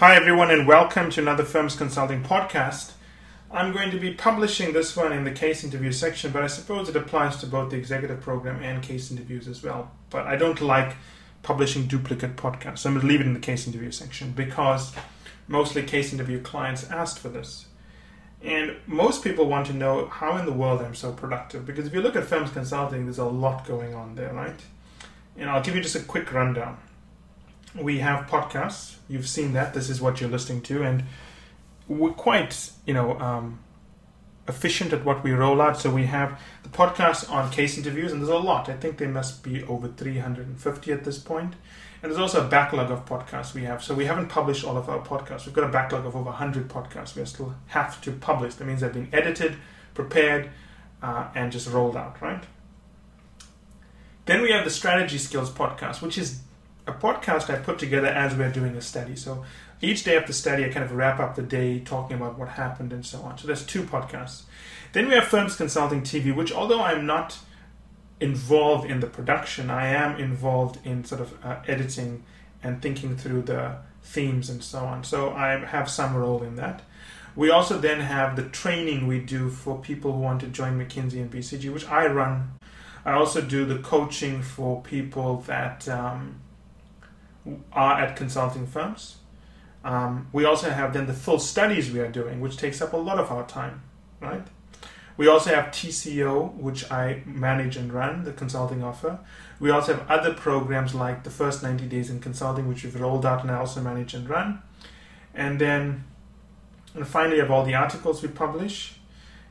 Hi, everyone, and welcome to another Firms Consulting podcast. I'm going to be publishing this one in the case interview section, but I suppose it applies to both the executive program and case interviews as well. But I don't like publishing duplicate podcasts, so I'm going to leave it in the case interview section because mostly case interview clients asked for this. And most people want to know how in the world I'm so productive because if you look at Firms Consulting, there's a lot going on there, right? And I'll give you just a quick rundown we have podcasts. You've seen that. This is what you're listening to, and we're quite, you know, um, efficient at what we roll out. So we have the podcast on case interviews, and there's a lot. I think there must be over 350 at this point. And there's also a backlog of podcasts we have. So we haven't published all of our podcasts. We've got a backlog of over 100 podcasts we still have to publish. That means they've been edited, prepared, uh, and just rolled out, right? Then we have the Strategy Skills podcast, which is a podcast I put together as we're doing a study. So each day of the study, I kind of wrap up the day talking about what happened and so on. So there's two podcasts. Then we have Firms Consulting TV, which although I'm not involved in the production, I am involved in sort of uh, editing and thinking through the themes and so on. So I have some role in that. We also then have the training we do for people who want to join McKinsey and BCG, which I run. I also do the coaching for people that um, are at consulting firms. Um, we also have then the full studies we are doing, which takes up a lot of our time, right? We also have TCO, which I manage and run, the consulting offer. We also have other programs like the first 90 days in consulting, which we've rolled out and I also manage and run. And then and finally, I have all the articles we publish.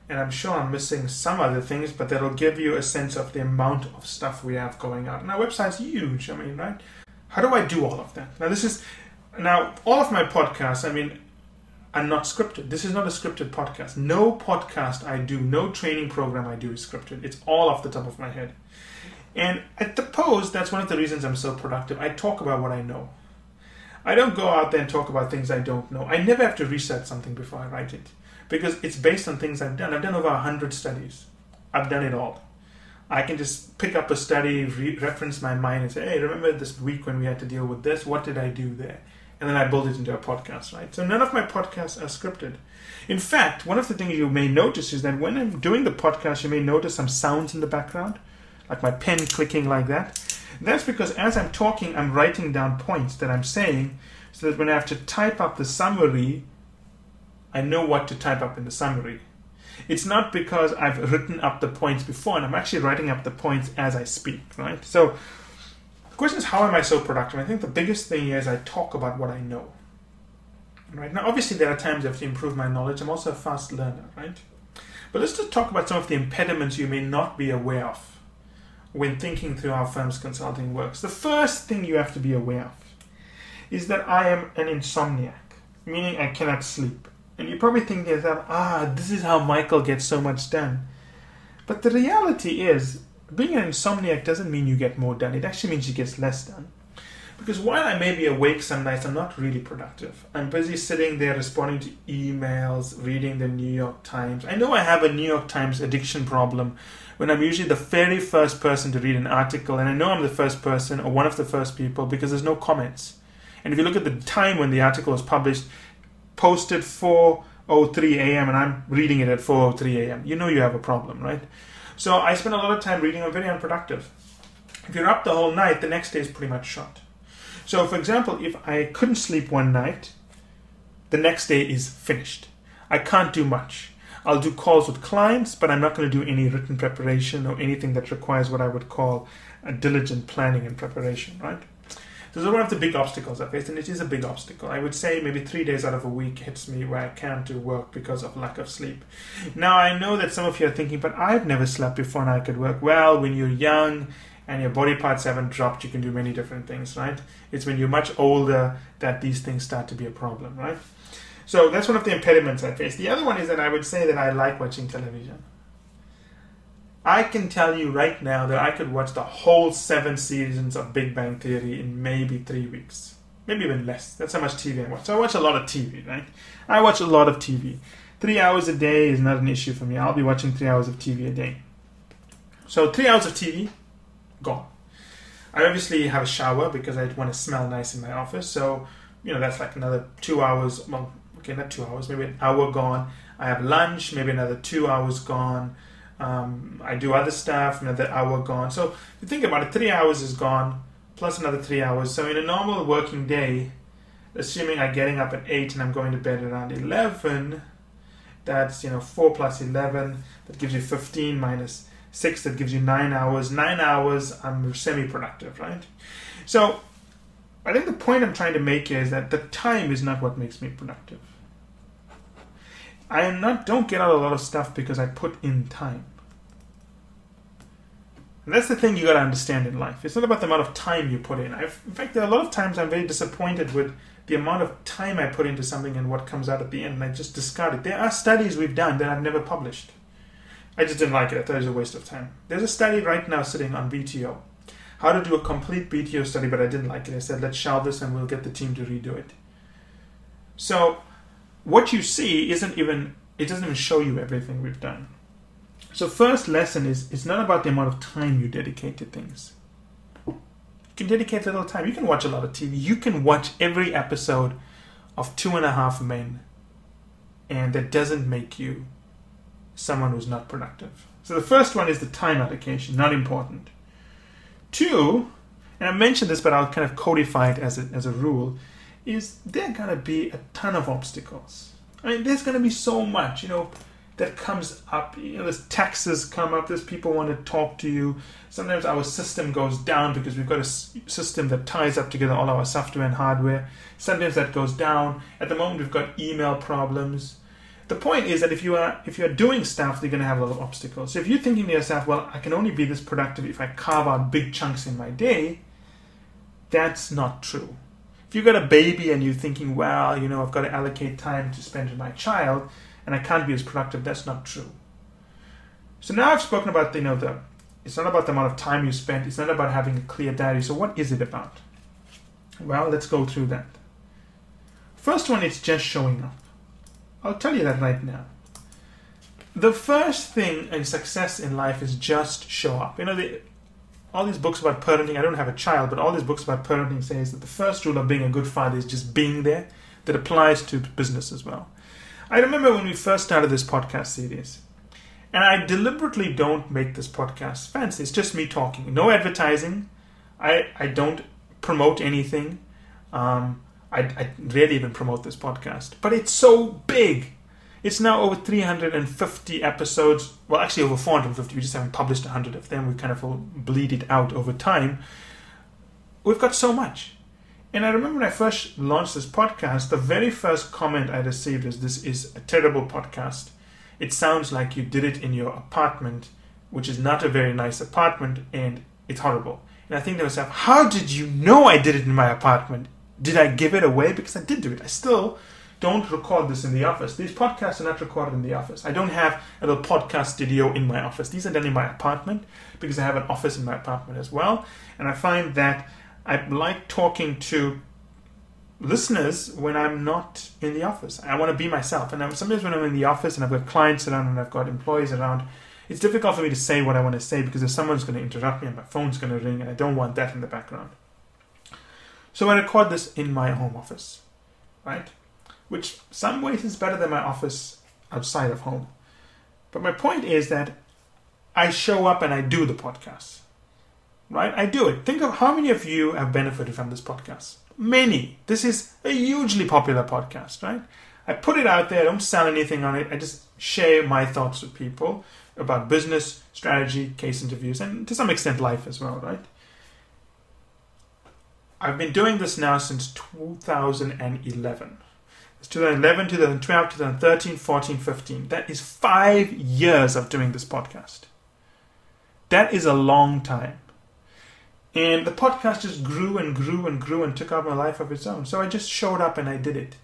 And I'm sure I'm missing some other things, but that'll give you a sense of the amount of stuff we have going out. And our website's huge, I mean, right? How do I do all of that? Now, this is now all of my podcasts. I mean, are not scripted. This is not a scripted podcast. No podcast I do, no training program I do is scripted. It's all off the top of my head. And I suppose that's one of the reasons I'm so productive. I talk about what I know. I don't go out there and talk about things I don't know. I never have to research something before I write it because it's based on things I've done. I've done over 100 studies. I've done it all. I can just pick up a study, re- reference my mind, and say, "Hey, remember this week when we had to deal with this? What did I do there?" And then I build it into a podcast, right? So none of my podcasts are scripted. In fact, one of the things you may notice is that when I'm doing the podcast, you may notice some sounds in the background, like my pen clicking like that. That's because as I'm talking, I'm writing down points that I'm saying, so that when I have to type up the summary, I know what to type up in the summary. It's not because I've written up the points before and I'm actually writing up the points as I speak, right? So the question is, how am I so productive? I think the biggest thing is I talk about what I know. Right now, obviously, there are times I have to improve my knowledge. I'm also a fast learner, right? But let's just talk about some of the impediments you may not be aware of when thinking through how firms consulting works. The first thing you have to be aware of is that I am an insomniac, meaning I cannot sleep. And you probably think to yourself, ah, this is how Michael gets so much done. But the reality is, being an insomniac doesn't mean you get more done. It actually means you get less done. Because while I may be awake some nights, I'm not really productive. I'm busy sitting there responding to emails, reading the New York Times. I know I have a New York Times addiction problem when I'm usually the very first person to read an article, and I know I'm the first person or one of the first people because there's no comments. And if you look at the time when the article was published, posted 4:03 a.m. and I'm reading it at 4:03 a.m. You know you have a problem, right? So I spend a lot of time reading. I'm very unproductive. If you're up the whole night, the next day is pretty much shot. So, for example, if I couldn't sleep one night, the next day is finished. I can't do much. I'll do calls with clients, but I'm not going to do any written preparation or anything that requires what I would call a diligent planning and preparation, right? This is one of the big obstacles I faced, and it is a big obstacle. I would say maybe three days out of a week hits me where I can't do work because of lack of sleep. Now, I know that some of you are thinking, but I've never slept before and I could work. Well, when you're young and your body parts haven't dropped, you can do many different things, right? It's when you're much older that these things start to be a problem, right? So that's one of the impediments I face. The other one is that I would say that I like watching television. I can tell you right now that I could watch the whole seven seasons of Big Bang Theory in maybe three weeks. Maybe even less. That's how much TV I watch. So I watch a lot of TV, right? I watch a lot of TV. Three hours a day is not an issue for me. I'll be watching three hours of TV a day. So three hours of TV, gone. I obviously have a shower because I want to smell nice in my office. So you know, that's like another two hours. Well, okay, not two hours, maybe an hour gone. I have lunch, maybe another two hours gone. Um, I do other stuff, another hour gone. So if you think about it, three hours is gone, plus another three hours. So in a normal working day, assuming I'm getting up at 8 and I'm going to bed around 11, that's, you know, 4 plus 11, that gives you 15 minus 6, that gives you 9 hours. 9 hours, I'm semi-productive, right? So I think the point I'm trying to make is that the time is not what makes me productive. I am not don't get out a lot of stuff because I put in time. And that's the thing you got to understand in life. It's not about the amount of time you put in. I've, in fact, there are a lot of times I'm very disappointed with the amount of time I put into something and what comes out at the end, and I just discard it. There are studies we've done that I've never published. I just didn't like it. I thought it was a waste of time. There's a study right now sitting on BTO. How to do a complete BTO study, but I didn't like it. I said, let's shelve this and we'll get the team to redo it. So, what you see isn't even, it doesn't even show you everything we've done. So, first lesson is it's not about the amount of time you dedicate to things. You can dedicate a little time. You can watch a lot of TV. You can watch every episode of Two and a Half Men, and that doesn't make you someone who's not productive. So, the first one is the time allocation, not important. Two, and I mentioned this, but I'll kind of codify it as a, as a rule, is there to be a ton of obstacles. I mean, there's to be so much, you know, that comes up. You know, there's taxes come up. There's people want to talk to you. Sometimes our system goes down because we've got a system that ties up together all our software and hardware. Sometimes that goes down. At the moment, we've got email problems. The point is that if you are if you are doing stuff, you're going to have a lot of obstacles. So if you're thinking to yourself, "Well, I can only be this productive if I carve out big chunks in my day," that's not true. If you've got a baby and you're thinking, "Well, you know, I've got to allocate time to spend with my child," and I can't be as productive. That's not true. So now I've spoken about you know the it's not about the amount of time you spend. It's not about having a clear diary. So what is it about? Well, let's go through that. First one is just showing up. I'll tell you that right now. The first thing in success in life is just show up. You know, the, all these books about parenting, I don't have a child, but all these books about parenting says that the first rule of being a good father is just being there. That applies to business as well. I remember when we first started this podcast series, and I deliberately don't make this podcast fancy. It's just me talking, no advertising. I I don't promote anything. Um, I, I rarely even promote this podcast, but it's so big. It's now over 350 episodes. Well, actually, over 450. We just haven't published 100 of them. We kind of bleed it out over time. We've got so much. And I remember when I first launched this podcast, the very first comment I received is this is a terrible podcast. It sounds like you did it in your apartment, which is not a very nice apartment, and it's horrible. And I think to myself, how did you know I did it in my apartment? Did I give it away? Because I did do it. I still don't record this in the office. These podcasts are not recorded in the office. I don't have a little podcast studio in my office. These are done in my apartment because I have an office in my apartment as well. And I find that I like talking to listeners when I'm not in the office. I want to be myself. And I'm, sometimes when I'm in the office and I've got clients around and I've got employees around, it's difficult for me to say what I want to say because if someone's going to interrupt me and my phone's going to ring and I don't want that in the background. So I record this in my home office, right? Which some ways is better than my office outside of home. But my point is that I show up and I do the podcast right? I do it. Think of how many of you have benefited from this podcast. Many. This is a hugely popular podcast, right? I put it out there, I don't sell anything on it, I just share my thoughts with people about business, strategy, case interviews, and to some extent life as well, right? I've been doing this now since 2011. It's 2011, 2012, 2013, 14, 15. That is five years of doing this podcast. That is a long time. And the podcast just grew and grew and grew and took on a life of its own. So I just showed up and I did it.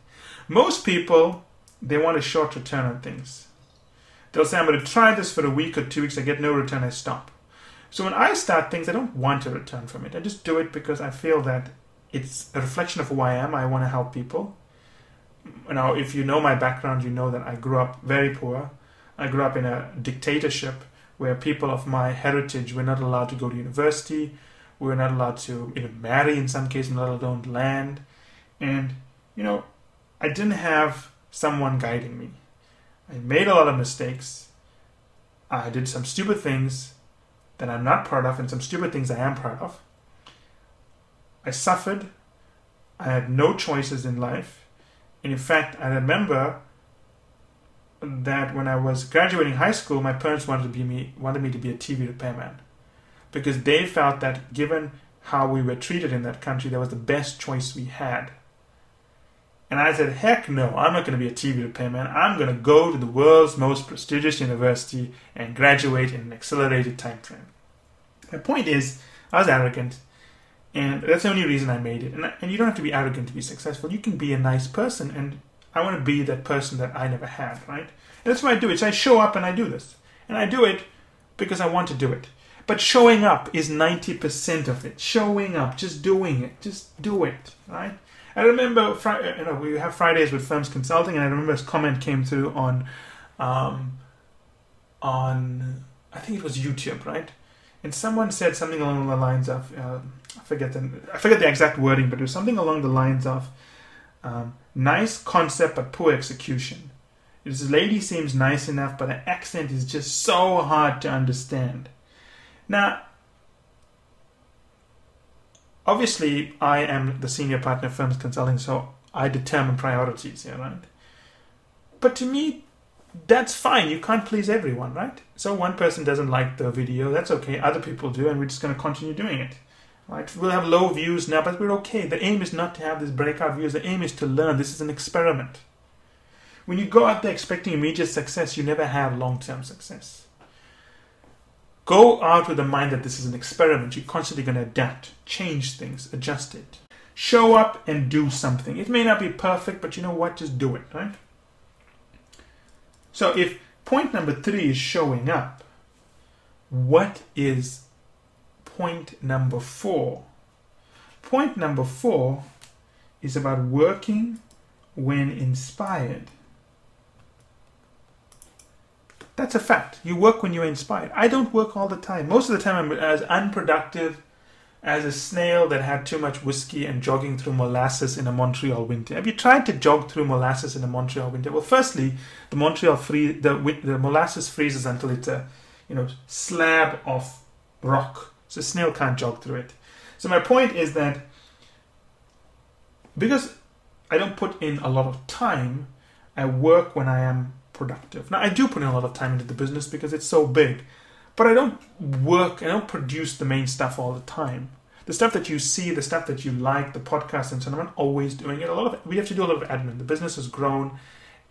Most people, they want a short return on things. They'll say, I'm going to try this for a week or two weeks. I get no return, I stop. So when I start things, I don't want a return from it. I just do it because I feel that it's a reflection of who I am. I want to help people. Now, if you know my background, you know that I grew up very poor. I grew up in a dictatorship where people of my heritage were not allowed to go to university we were not allowed to even marry in some cases, let alone land. And you know, I didn't have someone guiding me. I made a lot of mistakes. I did some stupid things that I'm not proud of, and some stupid things I am proud of. I suffered. I had no choices in life. And in fact, I remember that when I was graduating high school, my parents wanted to be me wanted me to be a TV repairman because they felt that given how we were treated in that country, that was the best choice we had. And I said, heck no, I'm not going to be a TV repairman. I'm going to go to the world's most prestigious university and graduate in an accelerated time frame. My point is, I was arrogant, and that's the only reason I made it. And, and you don't have to be arrogant to be successful. You can be a nice person, and I want to be that person that I never had, right? And that's why I do it. I show up and I do this. And I do it because I want to do it. But showing up is 90% of it. Showing up, just doing it. Just do it, right? I remember, you know, we have Fridays with Firms Consulting, and I remember a comment came through on, um, on, I think it was YouTube, right? And someone said something along the lines of, uh, I forget the, I forget the exact wording, but it was something along the lines of, um, nice concept but poor execution. This lady seems nice enough, but the accent is just so hard to understand. Now, obviously, I am the senior partner of Firms Consulting, so I determine priorities here, right? But to me, that's fine. You can't please everyone, right? So one person doesn't like the video, that's okay. Other people do, and we're just going to continue doing it. Right? We'll have low views now, but we're okay. The aim is not to have these breakout views. The aim is to learn. This is an experiment. When you go out there expecting immediate success, you never have long-term success. Go out with the mind that this is an experiment. You're constantly going to adapt, change things, adjust it. Show up and do something. It may not be perfect, but you know what? Just do it, right? So if point number three is showing up, what is point number four? Point number four is about working when inspired. That's a fact. You work when you're inspired. I don't work all the time. Most of the time, I'm as unproductive as a snail that had too much whiskey and jogging through molasses in a Montreal winter. Have you tried to jog through molasses in a Montreal winter? Well, firstly, the Montreal free the the molasses freezes until it's a you know slab of rock, so a snail can't jog through it. So my point is that because I don't put in a lot of time, I work when I am productive. Now, I do put in a lot of time into the business because it's so big, but I don't work, I don't produce the main stuff all the time. The stuff that you see, the stuff that you like, the podcast and so on, I'm not always doing it. A lot of we have to do a lot of admin. The business has grown,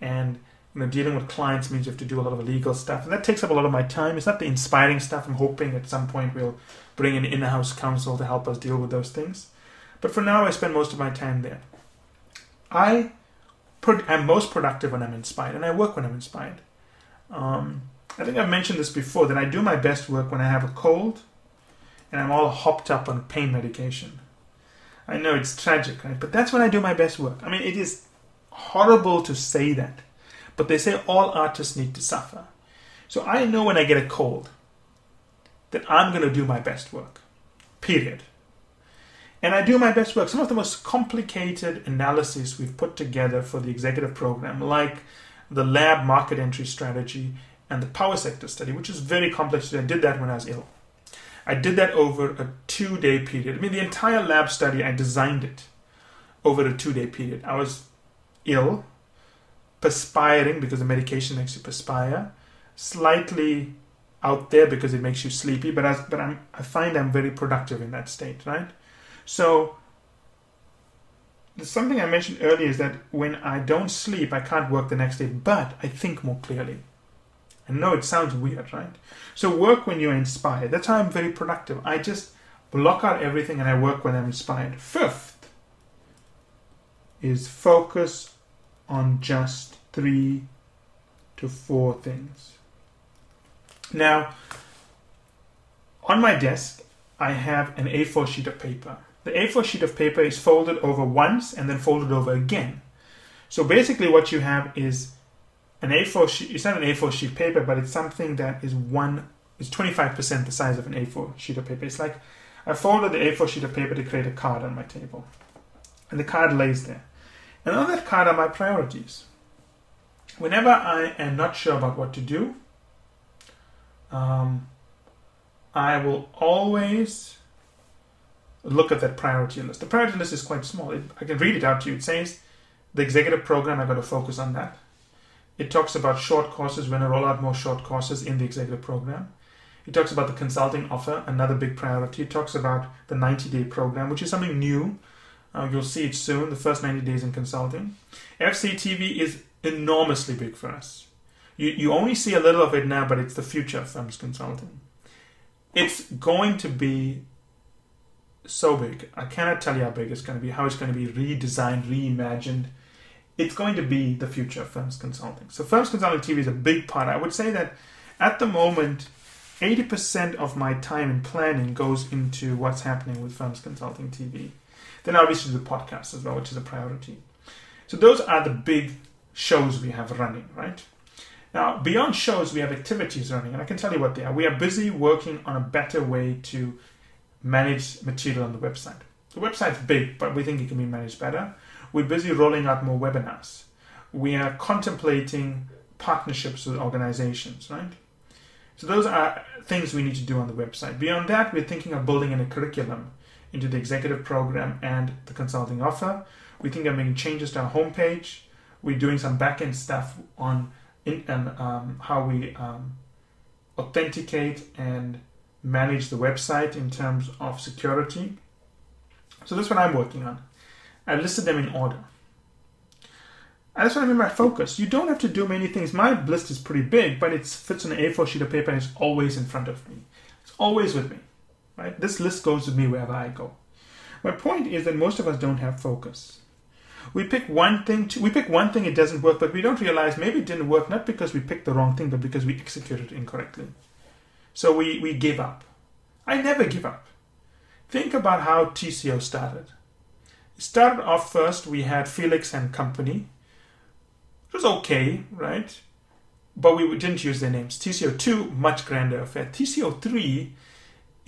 and you know, dealing with clients means you have to do a lot of legal stuff, and that takes up a lot of my time. It's not the inspiring stuff. I'm hoping at some point we'll bring in in-house counsel to help us deal with those things. But for now, I spend most of my time there. I I'm most productive when I'm inspired, and I work when I'm inspired. Um, I think I've mentioned this before that I do my best work when I have a cold and I'm all hopped up on pain medication. I know it's tragic, right? But that's when I do my best work. I mean, it is horrible to say that, but they say all artists need to suffer. So I know when I get a cold that I'm going to do my best work. Period. And I do my best work. Some of the most complicated analyses we've put together for the executive program, like the lab market entry strategy and the power sector study, which is very complex. I did that when I was ill. I did that over a two day period. I mean, the entire lab study, I designed it over a two day period. I was ill, perspiring because the medication makes you perspire, slightly out there because it makes you sleepy, but, I, but I'm, I find I'm very productive in that state, right? So, something I mentioned earlier is that when I don't sleep, I can't work the next day, but I think more clearly. I know it sounds weird, right? So, work when you're inspired. That's how I'm very productive. I just block out everything and I work when I'm inspired. Fifth is focus on just three to four things. Now, on my desk, I have an A4 sheet of paper. The A4 sheet of paper is folded over once and then folded over again. So basically what you have is an A4 sheet, it's not an A4 sheet paper, but it's something that is one, is 25% the size of an A4 sheet of paper. It's like I folded the A4 sheet of paper to create a card on my table. And the card lays there. And on that card are my priorities. Whenever I am not sure about what to do, um, I will always look at that priority list. The priority list is quite small. It, I can read it out to you. It says the executive program, I've got to focus on that. It talks about short courses, when I roll out more short courses in the executive program. It talks about the consulting offer, another big priority. It talks about the 90 day program, which is something new. Uh, you'll see it soon, the first 90 days in consulting. FCTV is enormously big for us. You, you only see a little of it now, but it's the future of firms consulting. It's going to be so big. I cannot tell you how big it's going to be, how it's going to be redesigned, reimagined. It's going to be the future of firms consulting. So, firms consulting TV is a big part. I would say that at the moment, 80% of my time in planning goes into what's happening with firms consulting TV. Then, obviously, the podcast as well, which is a priority. So, those are the big shows we have running, right? Now, beyond shows, we have activities running, and I can tell you what they are. We are busy working on a better way to manage material on the website. The website's big, but we think it can be managed better. We're busy rolling out more webinars. We are contemplating partnerships with organizations, right? So those are things we need to do on the website. Beyond that, we're thinking of building in a curriculum into the executive program and the consulting offer. We think of making changes to our homepage. We're doing some back-end stuff on in, um, how we um, authenticate and manage the website in terms of security. So that's what I'm working on. I listed them in order. And that's what I mean by focus. You don't have to do many things. My list is pretty big, but it fits on an A4 sheet of paper and it's always in front of me. It's always with me. Right? This list goes with me wherever I go. My point is that most of us don't have focus. We pick one thing, to, we pick one thing, it doesn't work, but we don't realize maybe it didn't work not because we picked the wrong thing, but because we executed incorrectly. So we, we give up. I never give up. Think about how TCO started. It started off first, we had Felix and Company. It was okay, right? But we didn't use their names. TCO2, much grander affair. TCO3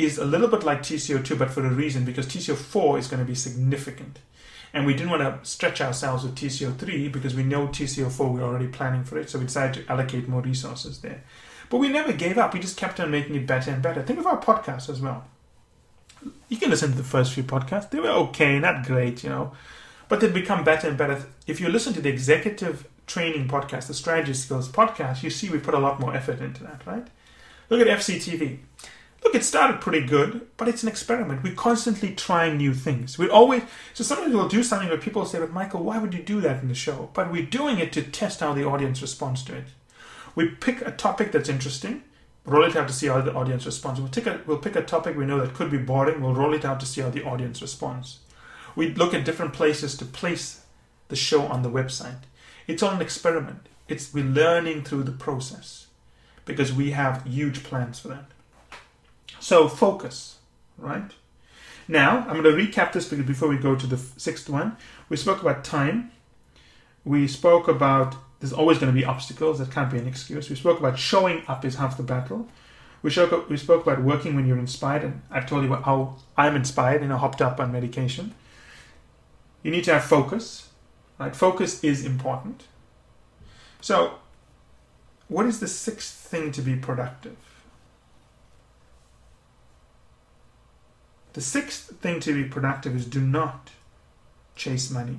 is a little bit like TCO2, but for a reason, because TCO4 is going to be significant. And we didn't want to stretch ourselves with TCO3 because we know TCO4, we're already planning for it. So we decided to allocate more resources there. But we never gave up. We just kept on making it better and better. Think of our podcast as well. You can listen to the first few podcasts. They were okay, not great, you know. But they've become better and better. If you listen to the executive training podcast, the strategy skills podcast, you see we put a lot more effort into that, right? Look at FCTV. Look, it started pretty good, but it's an experiment. We're constantly trying new things. We always so sometimes we'll do something where people say, "But Michael, why would you do that in the show?" But we're doing it to test how the audience responds to it. We pick a topic that's interesting, roll it out to see how the audience responds. We'll, take a, we'll pick a topic we know that could be boring, we'll roll it out to see how the audience responds. We look at different places to place the show on the website. It's all an experiment. It's we're learning through the process because we have huge plans for that. So focus, right? Now I'm going to recap this because before we go to the sixth one. We spoke about time. We spoke about there's always going to be obstacles. That can't be an excuse. We spoke about showing up is half the battle. We spoke, we spoke about working when you're inspired, and I've told you how I'm inspired and I hopped up on medication. You need to have focus. Right? Focus is important. So, what is the sixth thing to be productive? The sixth thing to be productive is do not chase money.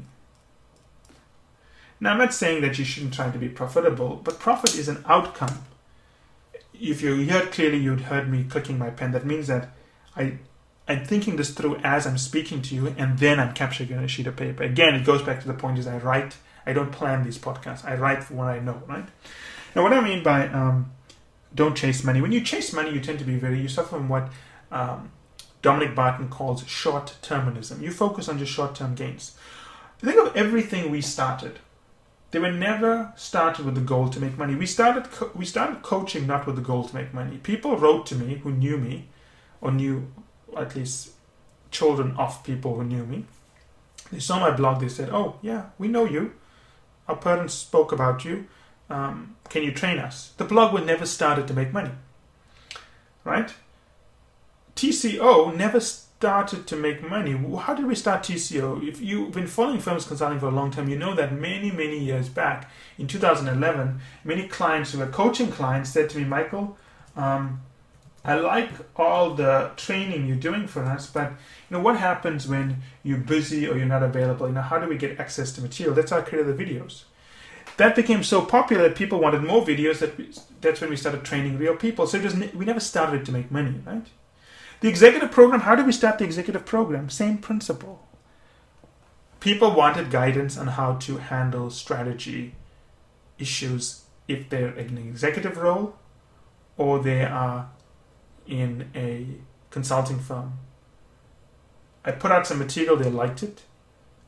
Now, I'm not saying that you shouldn't try to be profitable, but profit is an outcome. If you heard clearly, you'd heard me clicking my pen. That means that I, I'm thinking this through as I'm speaking to you, and then I'm capturing it on a sheet of paper. Again, it goes back to the point: is I write. I don't plan these podcasts. I write for what I know, right? Now, what I mean by um, don't chase money. When you chase money, you tend to be very. You suffer from what um, Dominic Barton calls short termism. You focus on just short term gains. Think of everything we started they were never started with the goal to make money. We started co- we started coaching not with the goal to make money. People wrote to me who knew me, or knew at least children of people who knew me. They saw my blog. They said, "Oh yeah, we know you. Our parents spoke about you. Um, can you train us?" The blog was never started to make money, right? TCO never started to make money? How did we start TCO? If you've been following firms consulting for a long time, you know that many, many years back, in 2011, many clients who were coaching clients said to me, Michael, um, I like all the training you're doing for us, but you know what happens when you're busy or you're not available? You know, how do we get access to material? That's how I created the videos. That became so popular that people wanted more videos. That we, that's when we started training real people. So was, we never started to make money, right? The executive program. How do we start the executive program? Same principle. People wanted guidance on how to handle strategy issues if they're in an executive role or they are in a consulting firm. I put out some material, they liked it.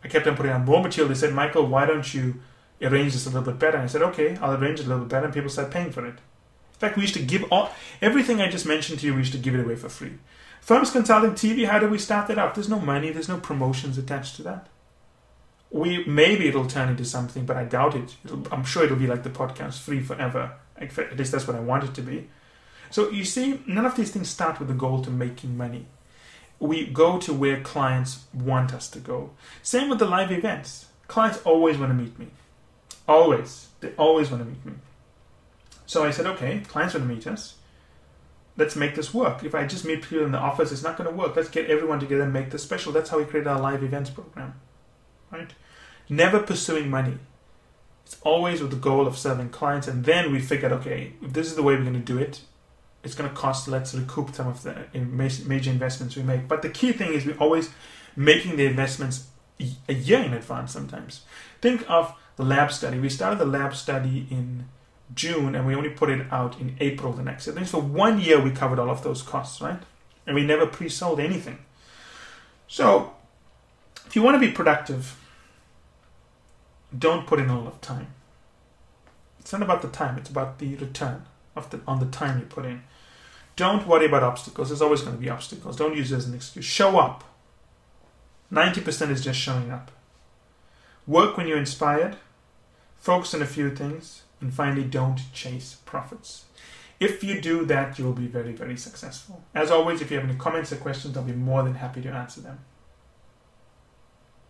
I kept on putting out more material. They said, Michael, why don't you arrange this a little bit better? And I said, okay, I'll arrange it a little bit better. And people started paying for it. In fact, we used to give all everything I just mentioned to you, we used to give it away for free. Firms Consulting TV, how do we start that up? There's no money, there's no promotions attached to that. We maybe it'll turn into something, but I doubt it. It'll, I'm sure it'll be like the podcast, free forever. At least that's what I want it to be. So you see, none of these things start with the goal to making money. We go to where clients want us to go. Same with the live events. Clients always want to meet me. Always. They always want to meet me. So I said, okay, clients want to meet us. Let's make this work. If I just meet people in the office, it's not going to work. Let's get everyone together and make this special. That's how we created our live events program. Right? Never pursuing money. It's always with the goal of serving clients, and then we figured, okay, if this is the way we're going to do it, it's going to cost let's recoup some of the major investments we make. But the key thing is we're always making the investments a year in advance sometimes. Think of the lab study. We started the lab study in June and we only put it out in April the next year. Means for one year we covered all of those costs, right? And we never pre sold anything. So, if you want to be productive, don't put in a lot of time. It's not about the time, it's about the return of the, on the time you put in. Don't worry about obstacles. There's always going to be obstacles. Don't use it as an excuse. Show up. 90% is just showing up. Work when you're inspired. Focus on a few things. And finally, don't chase profits. If you do that, you'll be very, very successful. As always, if you have any comments or questions, I'll be more than happy to answer them.